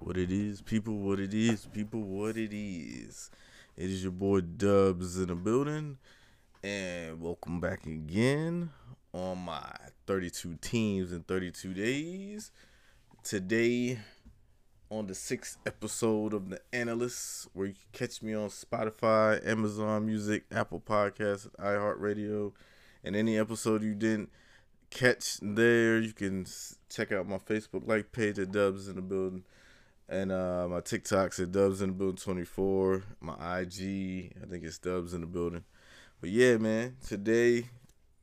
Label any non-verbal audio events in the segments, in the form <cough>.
What it is, people, what it is, people, what it is. It is your boy Dubs in the building, and welcome back again on my 32 teams in 32 days. Today, on the sixth episode of The Analysts, where you can catch me on Spotify, Amazon Music, Apple Podcasts, iHeartRadio, and any episode you didn't catch there, you can check out my Facebook like page at Dubs in the building. And uh, my TikToks at Dubs in the Building 24. My IG, I think it's Dubs in the Building. But yeah, man, today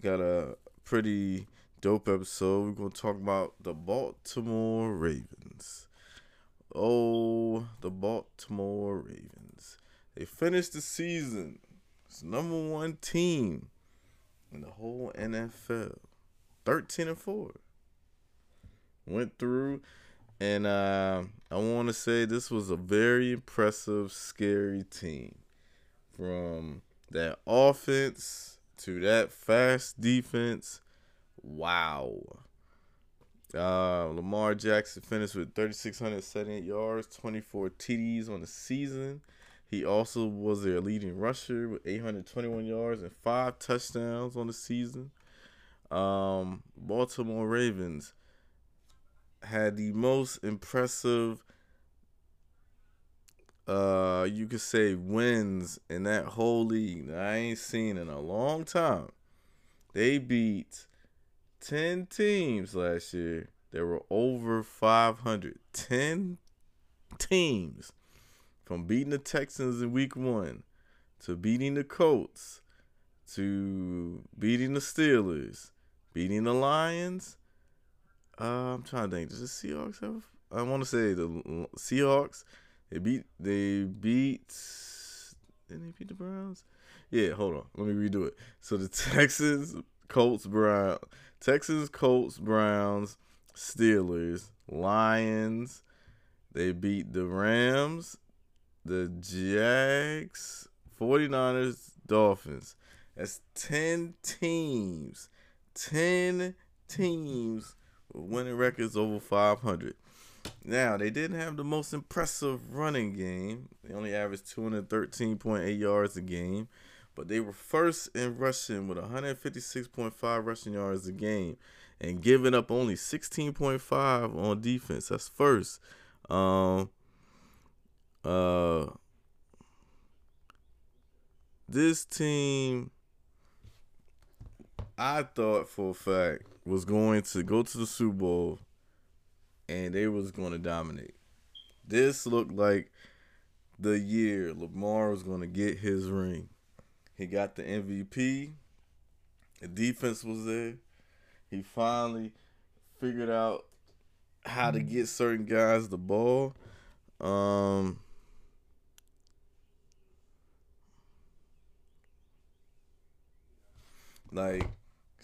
got a pretty dope episode. We're going to talk about the Baltimore Ravens. Oh, the Baltimore Ravens. They finished the season. It's number one team in the whole NFL. 13 and 4. Went through and uh, I want to say this was a very impressive, scary team. From that offense to that fast defense. Wow. Uh, Lamar Jackson finished with 3,678 yards, 24 TDs on the season. He also was their leading rusher with 821 yards and five touchdowns on the season. Um, Baltimore Ravens had the most impressive uh you could say wins in that whole league that I ain't seen in a long time. They beat 10 teams last year that were over 500. 10 teams from beating the Texans in week 1 to beating the Colts to beating the Steelers, beating the Lions, uh, I'm trying to think. Does the Seahawks have? I want to say the Seahawks. They beat. They beat. Didn't they beat the Browns? Yeah. Hold on. Let me redo it. So the <laughs> Texans, Colts, Brown, Texans, Colts, Browns, Steelers, Lions. They beat the Rams, the Jags, 49ers, Dolphins. That's 10 teams. 10 teams winning records over 500. Now, they didn't have the most impressive running game. They only averaged 213.8 yards a game, but they were first in rushing with 156.5 rushing yards a game and giving up only 16.5 on defense. That's first. Um, uh, this team, I thought for a fact was going to go to the Super Bowl and they was going to dominate. This looked like the year Lamar was going to get his ring. He got the MVP. The defense was there. He finally figured out how to get certain guys the ball. Um, like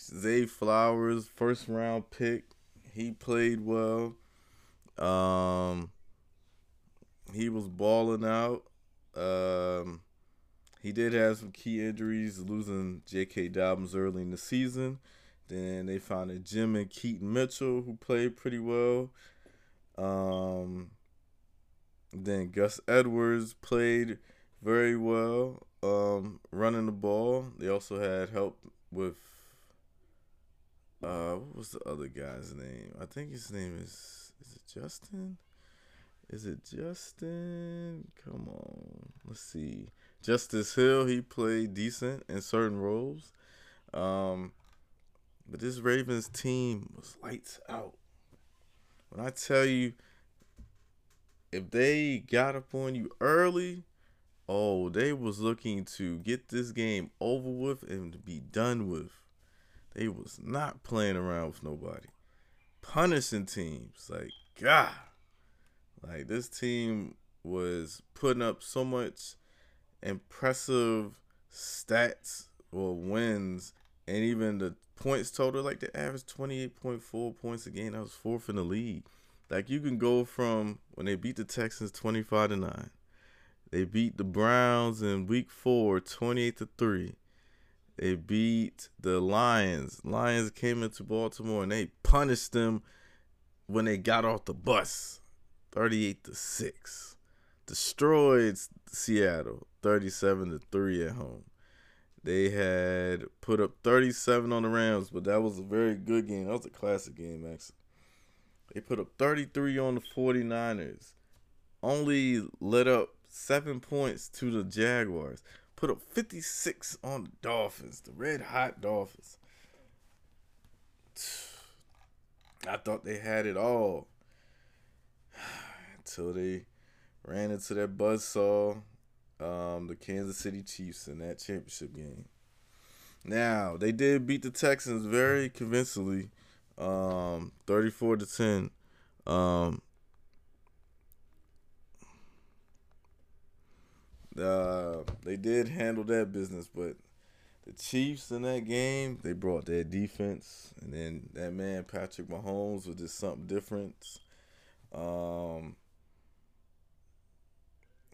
Zay Flowers, first round pick. He played well. Um, he was balling out. Um, he did have some key injuries, losing J.K. Dobbins early in the season. Then they found a Jim and Keaton Mitchell who played pretty well. Um, then Gus Edwards played very well, um, running the ball. They also had help with uh, what was the other guy's name? I think his name is is it Justin? Is it Justin? Come on, let's see. Justice Hill, he played decent in certain roles. Um, but this Ravens team was lights out. When I tell you, if they got up on you early, oh, they was looking to get this game over with and be done with. They was not playing around with nobody. Punishing teams. Like, God. Like this team was putting up so much impressive stats or wins and even the points total, like the average 28.4 points a game. That was fourth in the league. Like you can go from when they beat the Texans 25 to 9. They beat the Browns in week four, 28 to 3. They beat the Lions. Lions came into Baltimore and they punished them when they got off the bus. 38 to 6. Destroyed Seattle 37 to 3 at home. They had put up 37 on the Rams, but that was a very good game. That was a classic game, actually. They put up 33 on the 49ers. Only let up seven points to the Jaguars. Put up 56 on the Dolphins, the red hot Dolphins. I thought they had it all until they ran into that buzzsaw um, the Kansas City Chiefs in that championship game. Now they did beat the Texans very convincingly, um, thirty-four to ten. Um, uh, they did handle that business, but the Chiefs in that game they brought their defense, and then that man Patrick Mahomes was just something different. Um,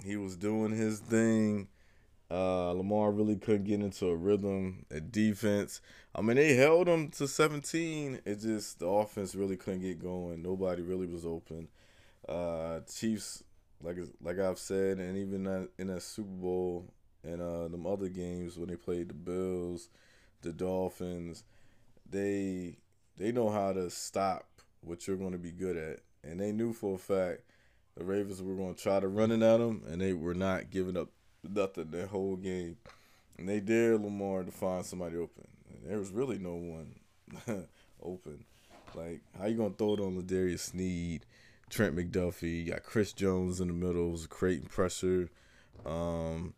he was doing his thing. Uh, Lamar really couldn't get into a rhythm at defense. I mean, they held him to 17. It just the offense really couldn't get going. Nobody really was open. Uh, Chiefs, like like I've said, and even in that Super Bowl and uh, them other games when they played the Bills, the Dolphins, they they know how to stop what you're going to be good at, and they knew for a fact the Ravens were going to try to run it at them, and they were not giving up nothing that whole game. And they dared Lamar to find somebody open. And there was really no one <laughs> open. Like, how you to throw it on L'Jarius Sneed, Trent McDuffie? You got Chris Jones in the middle, creating pressure. Um,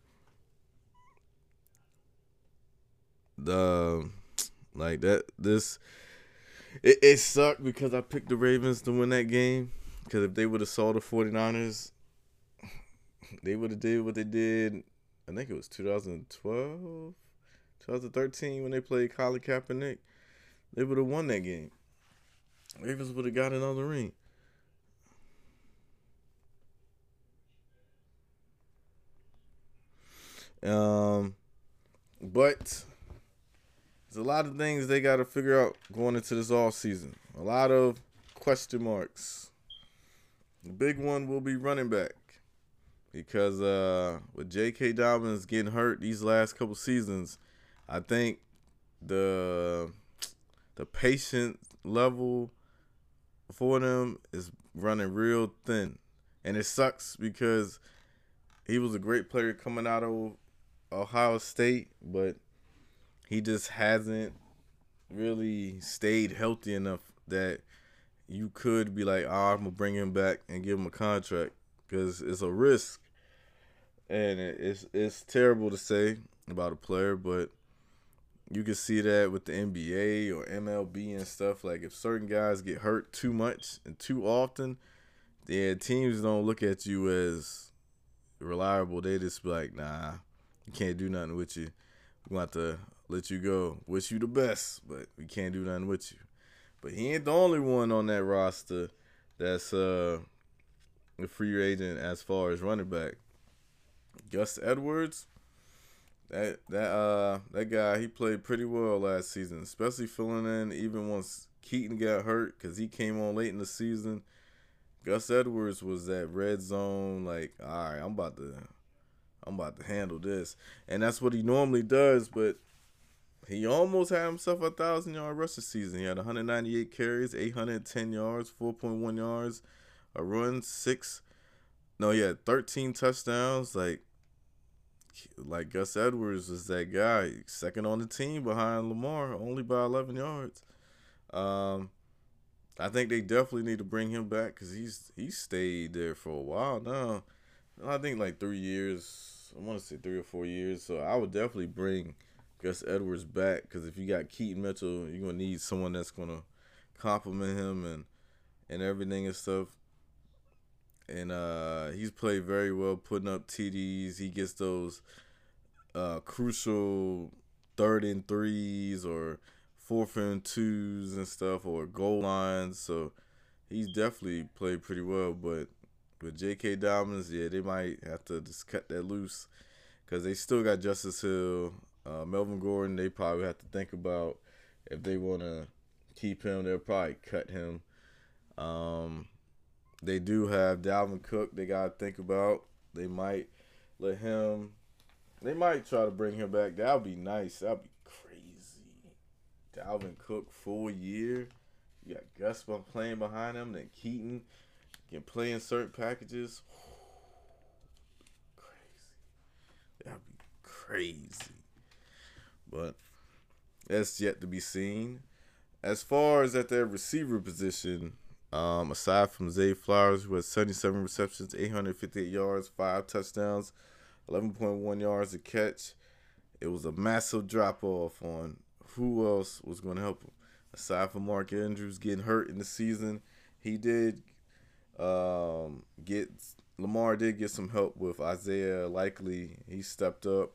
the like that this it, it sucked because I picked the Ravens to win that game because if they would have saw the 49ers, they would have did what they did. I think it was 2012, 2013 when they played Colin Kaepernick. They would have won that game. Ravens would have got another ring. Um, but there's a lot of things they got to figure out going into this off season. A lot of question marks. The big one will be running back because uh, with J.K. Dobbins getting hurt these last couple seasons, I think the the patient level for them is running real thin, and it sucks because he was a great player coming out of Ohio State, but he just hasn't really stayed healthy enough that you could be like, ah, oh, I'm gonna bring him back and give him a contract because it's a risk, and it's it's terrible to say about a player, but you can see that with the NBA or MLB and stuff. Like if certain guys get hurt too much and too often, yeah, teams don't look at you as reliable. They just be like, nah, you can't do nothing with you. We want to let you go. Wish you the best, but we can't do nothing with you. But he ain't the only one on that roster that's uh a free agent as far as running back. Gus Edwards, that that uh that guy he played pretty well last season, especially filling in even once Keaton got hurt because he came on late in the season. Gus Edwards was that red zone like, all right, I'm about to I'm about to handle this, and that's what he normally does, but he almost had himself a thousand yard rushing season. He had 198 carries, 810 yards, 4.1 yards, a run, six. No, he had 13 touchdowns. Like, like Gus Edwards was that guy, second on the team behind Lamar, only by 11 yards. Um, I think they definitely need to bring him back because he's he stayed there for a while now. I think like three years. I want to say three or four years. So I would definitely bring Gus Edwards back because if you got Keaton Mitchell, you're gonna need someone that's gonna compliment him and and everything and stuff. And uh, he's played very well, putting up TDs. He gets those uh, crucial third and threes or fourth and twos and stuff, or goal lines. So he's definitely played pretty well. But with J.K. Dobbins, yeah, they might have to just cut that loose because they still got Justice Hill uh, Melvin Gordon, they probably have to think about if they want to keep him, they'll probably cut him. Um, they do have Dalvin Cook. They gotta think about. They might let him. They might try to bring him back. That would be nice. That'd be crazy. Dalvin Cook full year. You got Gus playing behind him. Then Keaton can play in certain packages. <sighs> crazy. That'd be crazy. But that's yet to be seen. As far as at their receiver position, um, aside from Zay Flowers, who has 77 receptions, 858 yards, five touchdowns, 11.1 yards a catch, it was a massive drop off on who else was going to help him. Aside from Mark Andrews getting hurt in the season, he did um, get Lamar did get some help with Isaiah Likely. He stepped up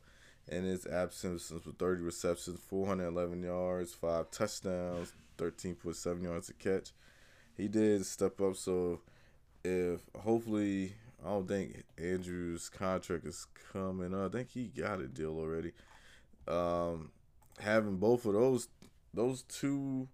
in his absence with 30 receptions, 411 yards, five touchdowns, 13.7 yards a catch. He did step up. So if hopefully, I don't think Andrew's contract is coming up. I think he got a deal already. Um, having both of those, those two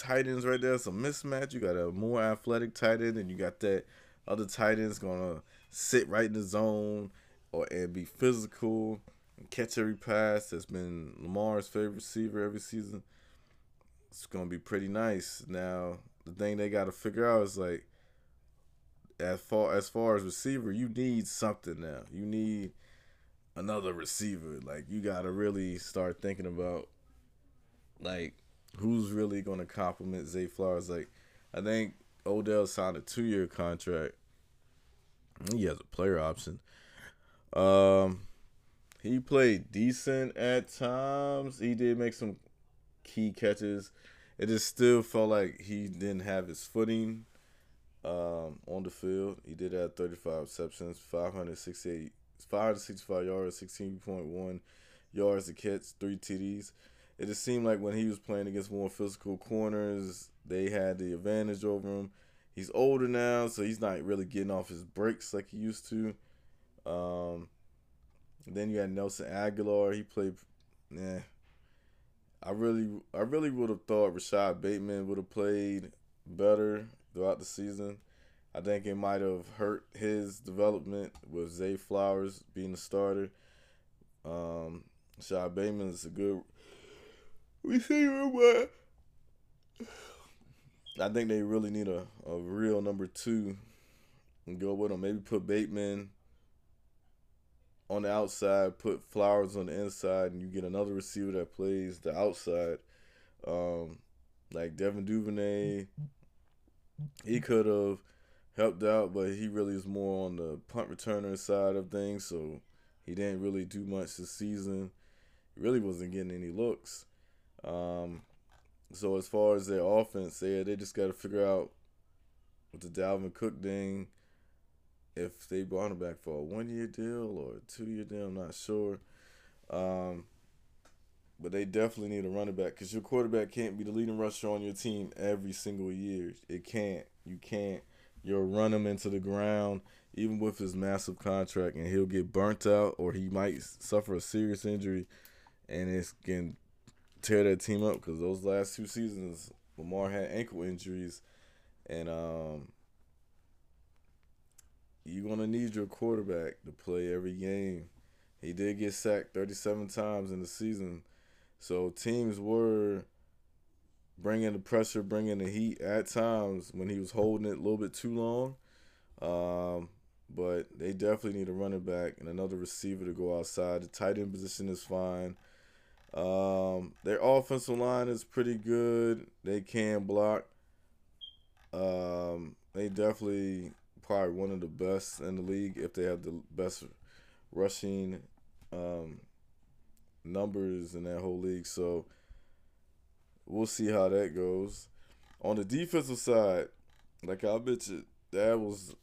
tight ends right there, it's a mismatch. You got a more athletic tight end, and you got that other tight end's gonna sit right in the zone or and be physical and catch every pass. That's been Lamar's favorite receiver every season. It's gonna be pretty nice. Now the thing they got to figure out is like, as far as far as receiver, you need something now. You need another receiver. Like you got to really start thinking about like who's really gonna compliment Zay Flowers. Like I think Odell signed a two year contract. He has a player option. Um, he played decent at times. He did make some key catches. It just still felt like he didn't have his footing um, on the field. He did have 35 receptions, 568, 565 yards, 16.1 yards to catch, three TDs. It just seemed like when he was playing against more physical corners, they had the advantage over him. He's older now, so he's not really getting off his breaks like he used to. Um, then you had Nelson Agholor. He played. Yeah, I really, I really would have thought Rashod Bateman would have played better throughout the season. I think it might have hurt his development with Zay Flowers being the starter. Um, Rashod Bateman is a good receiver, but I think they really need a, a real number two and go with him. Maybe put Bateman on the outside, put Flowers on the inside, and you get another receiver that plays the outside. Um, like Devin Duvernay, he could have helped out, but he really is more on the punt returner side of things, so he didn't really do much this season. He really wasn't getting any looks. Um, so as far as their offense, yeah, they just got to figure out with the Dalvin Cook thing if they brought him back for a one year deal or a two year deal. I'm not sure. Um, but they definitely need a running back because your quarterback can't be the leading rusher on your team every single year. It can't. You can't. You'll run him into the ground, even with his massive contract, and he'll get burnt out or he might suffer a serious injury, and it can tear that team up because those last two seasons, Lamar had ankle injuries, and um, you're gonna need your quarterback to play every game. He did get sacked 37 times in the season, so teams were bringing the pressure, bringing the heat at times when he was holding it a little bit too long. Um, but they definitely need a running back and another receiver to go outside. The tight end position is fine. Um, their offensive line is pretty good. They can block. Um, they definitely probably one of the best in the league if they have the best rushing um, numbers in that whole league. So we'll see how that goes. On the defensive side, like I mentioned, that was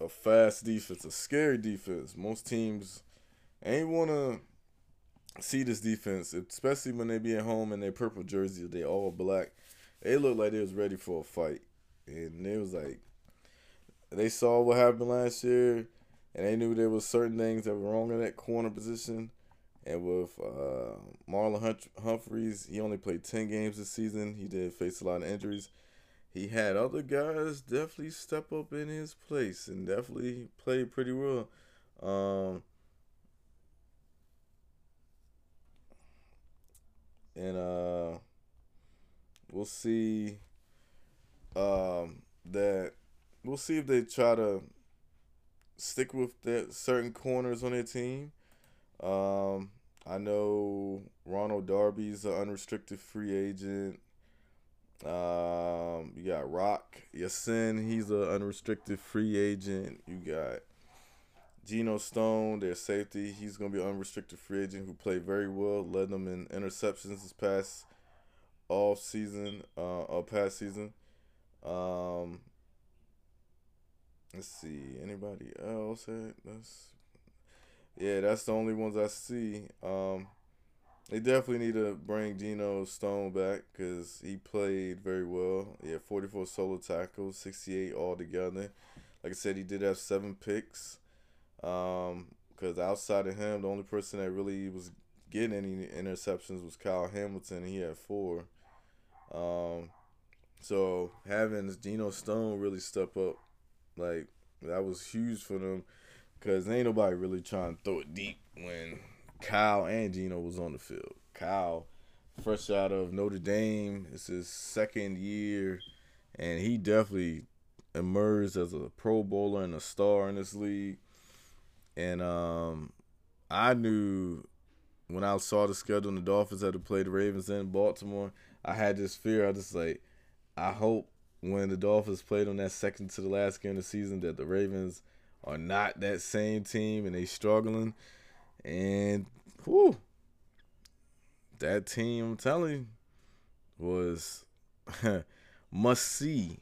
a fast defense, a scary defense. Most teams ain't want to see this defense, especially when they be at home in their purple jersey, they all black. They looked like they was ready for a fight, and it was like they saw what happened last year, and they knew there was certain things that were wrong in that corner position. And with uh, Marlon Humphreys, he only played ten games this season. He did face a lot of injuries. he had other guys definitely step up in his place and definitely play pretty well. Um, and uh, we'll see um, that we'll see if they try to stick with that certain corners on their team. Um, I know Ronald Darby's an unrestricted free agent. Um, you got Rock Ya-Sin, he's an unrestricted free agent. You got Geno Stone, their safety, he's gonna be an unrestricted free agent who played very well, led them in interceptions this past off season, uh, or past season. Um, let's see, anybody else? That's yeah, that's the only ones I see. Um, they definitely need to bring Geno Stone back because he played very well. He had 44 solo tackles, 68 altogether. Like I said, he did have seven picks. Um, because outside of him, the only person that really was getting any interceptions was Kyle Hamilton. He had four. Um, so having Geno Stone really step up, like that was huge for them Cause ain't nobody really trying to throw it deep when Kyle and Geno was on the field. Kyle, fresh out of Notre Dame, it's his second year, and he definitely emerged as a Pro Bowler and a star in this league. And um, I knew when I saw the schedule and the Dolphins had to play the Ravens in Baltimore, I had this fear. I just like, I hope when the Dolphins played on that second to the last game of the season that the Ravens – are not that same team and they struggling. And whew, that team, I'm telling you, was <laughs> must see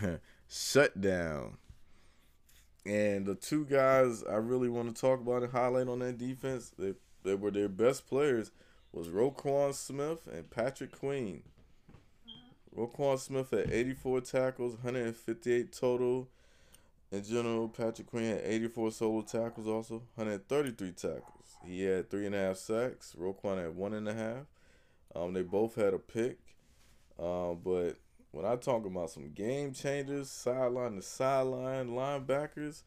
<laughs> shut down. And the two guys I really want to talk about and highlight on that defense, they, they were their best players, was Roquan Smith and Patrick Queen. Roquan Smith had 84 tackles, 158 total, in general, Patrick Queen had 84 solo tackles, also 133 tackles. He had three and a half sacks. Roquan had one and a half. Um, they both had a pick. Um, but when I talk about some game changers, sideline to sideline linebackers,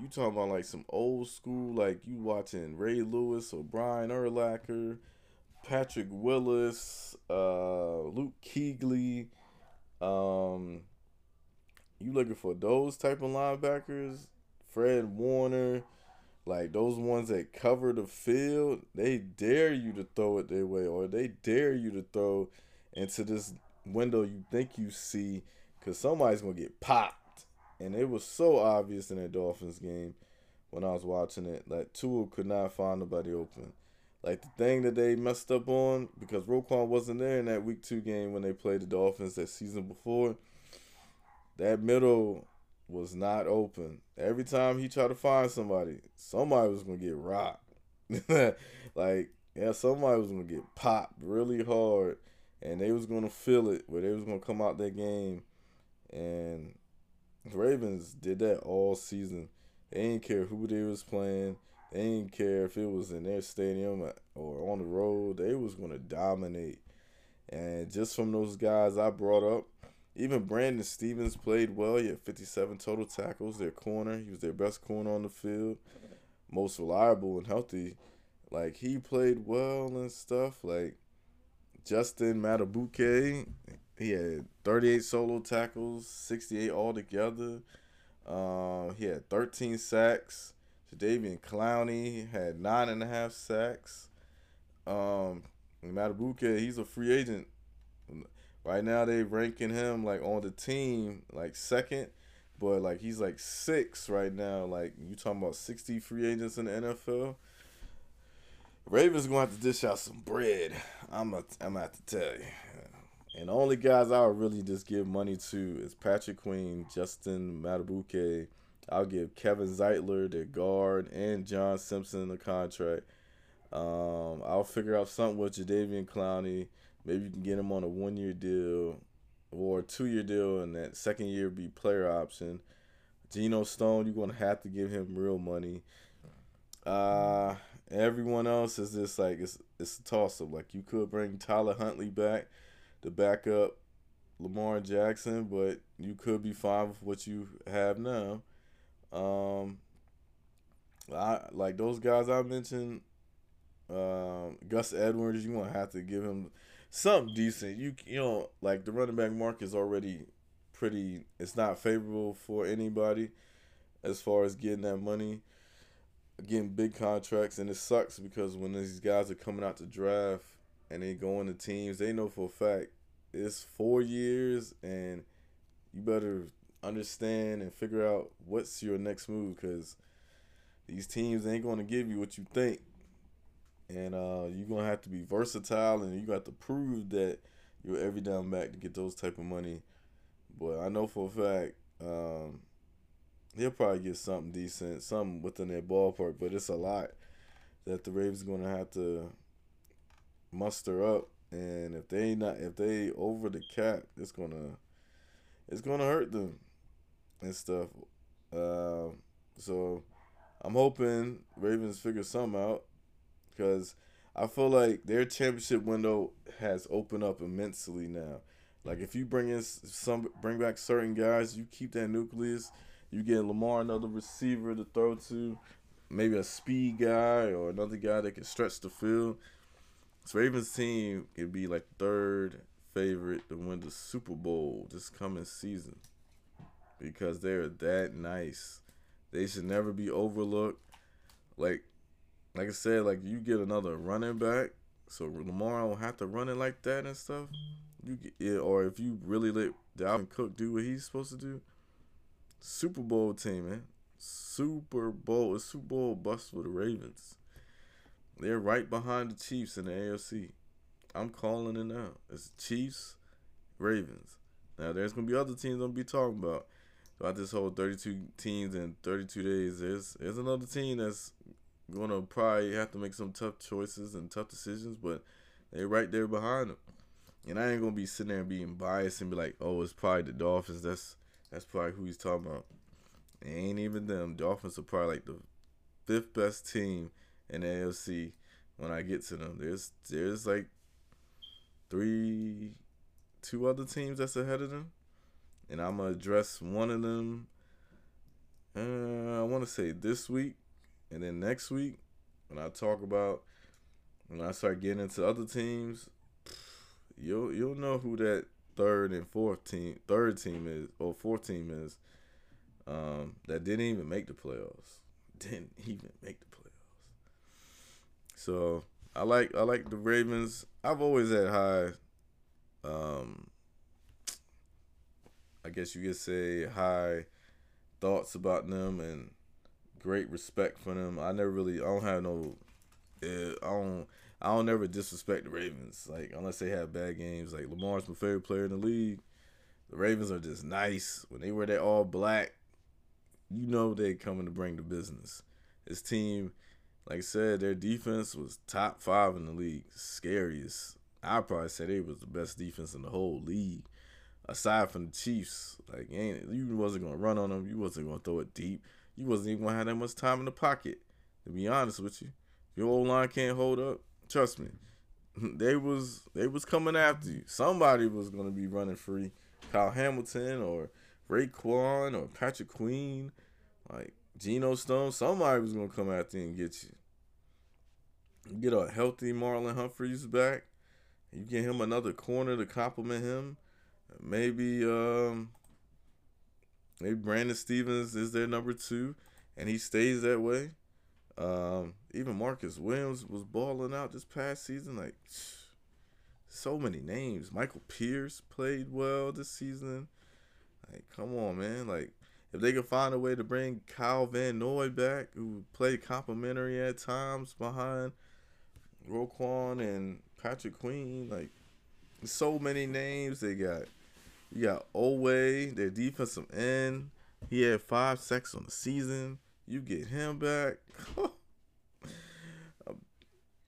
you talking about like some old school, like you watching Ray Lewis or Brian Urlacher, Patrick Willis, uh, Luke Kuechly, um, you looking for those type of linebackers, Fred Warner, like those ones that cover the field, they dare you to throw it their way, or they dare you to throw into this window you think you see, because somebody's gonna get popped. And it was so obvious in that Dolphins game when I was watching it that Tua could not find nobody open. Like the thing that they messed up on because Roquan wasn't there in that week two game when they played the Dolphins that season before that middle was not open. Every time he tried to find somebody, somebody was gonna get rocked. <laughs> like, yeah, somebody was gonna get popped really hard, and they was gonna feel it. Where they was gonna come out that game, and the Ravens did that all season. They didn't care who they was playing. They didn't care if it was in their stadium or on the road. They was gonna dominate. And just from those guys I brought up, even Brandon Stephens played well. He had 57 total tackles. Their corner, he was their best corner on the field, most reliable and healthy. Like he played well and stuff. Like Justin Madubuike, he had 38 solo tackles, 68 altogether. Uh, he had 13 sacks. Jadeveon Clowney had nine and a half sacks. Um, Madubuike, he's a free agent Right now They're ranking him like on the team like second, but like he's like six right now. Like you talking about sixty free agents in the NFL. Ravens gonna have to dish out some bread. I'm a, I'm gonna have to tell you. And the only guys I would really just give money to is Patrick Queen, Justin Madubuike. I'll give Kevin Zeitler, the guard, and John Simpson the contract. Um, I'll figure out something with Jadeveon Clowney. Maybe you can get him on a one year deal or a two year deal, and that second year be player option. Geno Stone, you're gonna have to give him real money. Uh, everyone else is just like it's it's a toss up. Like you could bring Tyler Huntley back to back up Lamar Jackson, but you could be fine with what you have now. Um, I like those guys I mentioned. Um, Gus Edwards, you gonna have to give him something decent. You you know like the running back market is already pretty. It's not favorable for anybody as far as getting that money, getting big contracts, and it sucks because when these guys are coming out to draft and they go into teams, they know for a fact it's four years and you better understand and figure out what's your next move because these teams ain't going to give you what you think. And uh, you're gonna have to be versatile and you got to prove that you're every down back to get those type of money. But i know for a fact um, he'll probably get something decent something within their ballpark but it's a lot that the ravens gonna have to muster up and if they not if they over the cap, it's gonna it's gonna hurt them and stuff. Uh, so I'm hoping Ravens figure something out because I feel like their championship window has opened up immensely now. Like if you bring in some bring back certain guys, you keep that nucleus. You get Lamar another receiver to throw to, maybe a speed guy or another guy that can stretch the field. So Ravens team could be like third favorite to win the Super Bowl this coming season because they're that nice. They should never be overlooked. Like, like I said, like you get another running back, so Lamar won't have to run it like that and stuff. You get, yeah, or if you really let Dalvin Cook do what he's supposed to do, Super Bowl team, man. Super Bowl, a Super Bowl bust for the Ravens. They're right behind the Chiefs in the AFC. I'm calling it now. It's Chiefs, Ravens. Now there's gonna be other teams I'm gonna be talking about throughout this whole 32 teams in 32 days. There's there's another team that's gonna probably have to make some tough choices and tough decisions, but they're right there behind them. And I ain't gonna be sitting there being biased and be like, oh, it's probably the Dolphins. That's that's probably who he's talking about. It ain't even them. Dolphins are probably like the fifth best team in the AFC when I get to them. There's there's like three, two other teams that's ahead of them, and I'm gonna address one of them. Uh, I want to say this week, and then next week when I talk about when I start getting into other teams, you'll you'll know who that third and fourth team, third team is or fourth team is. Um, that didn't even make the playoffs. <laughs> Didn't even make the playoffs. so I like I like the Ravens. I've always had high, um, I guess you could say high thoughts about them and great respect for them. I never really I don't have no, uh, I don't I don't ever disrespect the Ravens like unless they have bad games. Like Lamar's my favorite player in the league. The Ravens are just nice when they wear that all black. You know they coming to bring the business. This team like I said, their defense was top five in the league. Scariest. I probably say they was the best defense in the whole league. Aside from the Chiefs, like you wasn't gonna run on them, you wasn't gonna throw it deep, you wasn't even gonna have that much time in the pocket. To be honest with you, your old line can't hold up. Trust me, <laughs> they was they was coming after you. Somebody was gonna be running free. Kyle Hamilton or Roquan or Patrick Queen, like Geno Stone, somebody was gonna come after there and get you. You get a healthy Marlon Humphreys back. You get him another corner to complement him. Maybe um maybe Brandon Stephens is their number two and he stays that way. Um, even Marcus Williams was balling out this past season. Like <sniffs> so many names. Michael Pierce played well this season. Like, come on, man. Like if they could find a way to bring Kyle Van Noy back, who played complimentary at times behind Roquan and Patrick Queen, like so many names they got. You got Oweh, their defensive end. He had five sacks on the season. You get him back. <laughs>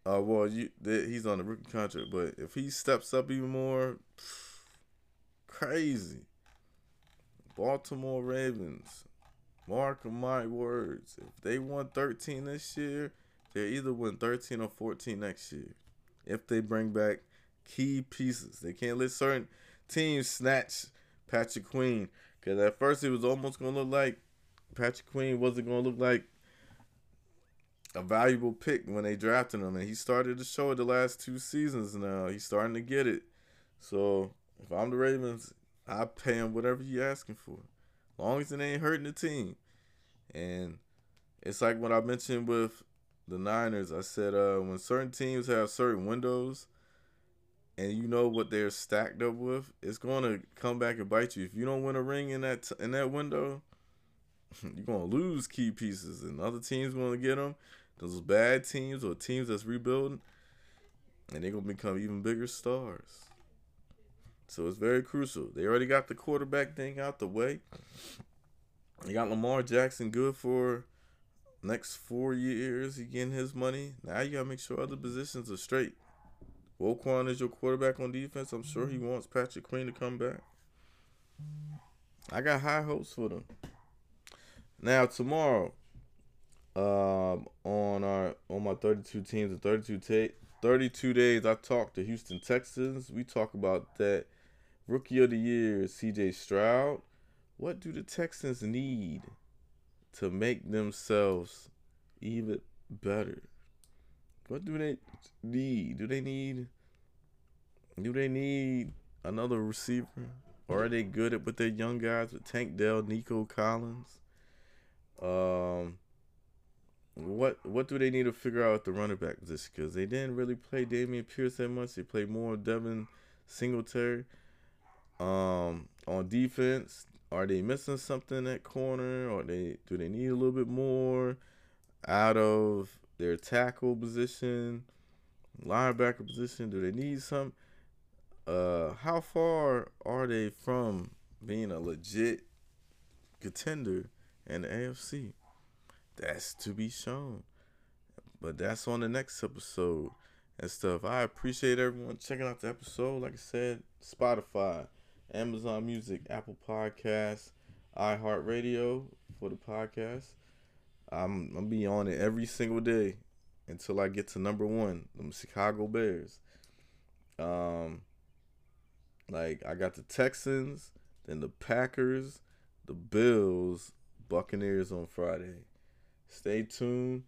uh, well, you he's on the rookie contract, but if he steps up even more, crazy. Baltimore Ravens. Mark my words. If they won 13 this year, they either win 13 or 14 next year. If they bring back key pieces, they can't let certain teams snatch Patrick Queen. Because at first it was almost going to look like Patrick Queen wasn't going to look like a valuable pick when they drafted him. And he started to show it the last two seasons now. He's starting to get it. So if I'm the Ravens, I pay him whatever he asking for. Long as it ain't hurting the team. And it's like what I mentioned with the Niners. I said uh, when certain teams have certain windows and you know what they're stacked up with, it's going to come back and bite you. If you don't win a ring in that t- in that window, <laughs> you're to lose key pieces and other teams to get them. Those bad teams or teams that's rebuilding and they're to become even bigger stars. So it's very crucial. They already got the quarterback thing out the way. They got Lamar Jackson good for next four years. He getting his money. Now you gotta make sure other positions are straight. Roquan is your quarterback on defense. I'm sure he wants Patrick Queen to come back. I got high hopes for them. Now tomorrow, um, on our on my 32 teams and 32 ta- 32 days, I talked to Houston Texans. We talk about that rookie of the year, C.J. Stroud. What do the Texans need to make themselves even better? What do they need? Do they need do they need another receiver? Or are they good at with their young guys with Tank Dell, Nico Collins? Um what what do they need to figure out the running back position? Because they didn't really play Dameon Pierce that much. They played more Devin Singletary. Um, on defense, are they missing something at corner, or they do they need a little bit more out of their tackle position, linebacker position? Do they need some? Uh, how far are they from being a legit contender in the AFC? That's to be shown. But that's on the next episode and stuff. I appreciate everyone checking out the episode. Like I said, Spotify, Amazon Music, Apple Podcasts, iHeartRadio for the podcast. I'm I'm be on it every single day until I get to number one, the Chicago Bears. Um, like I got the Texans, then the Packers, the Bills, Buccaneers on Friday. Stay tuned.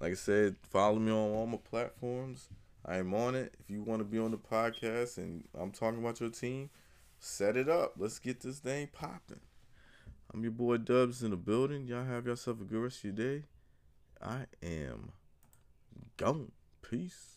Like I said, follow me on all my platforms. I am on it. If you want to be on the podcast and I'm talking about your team, set it up. Let's get this thing popping. I'm your boy Dubs in the building. Y'all have yourself a good rest of your day. I am gone. Peace.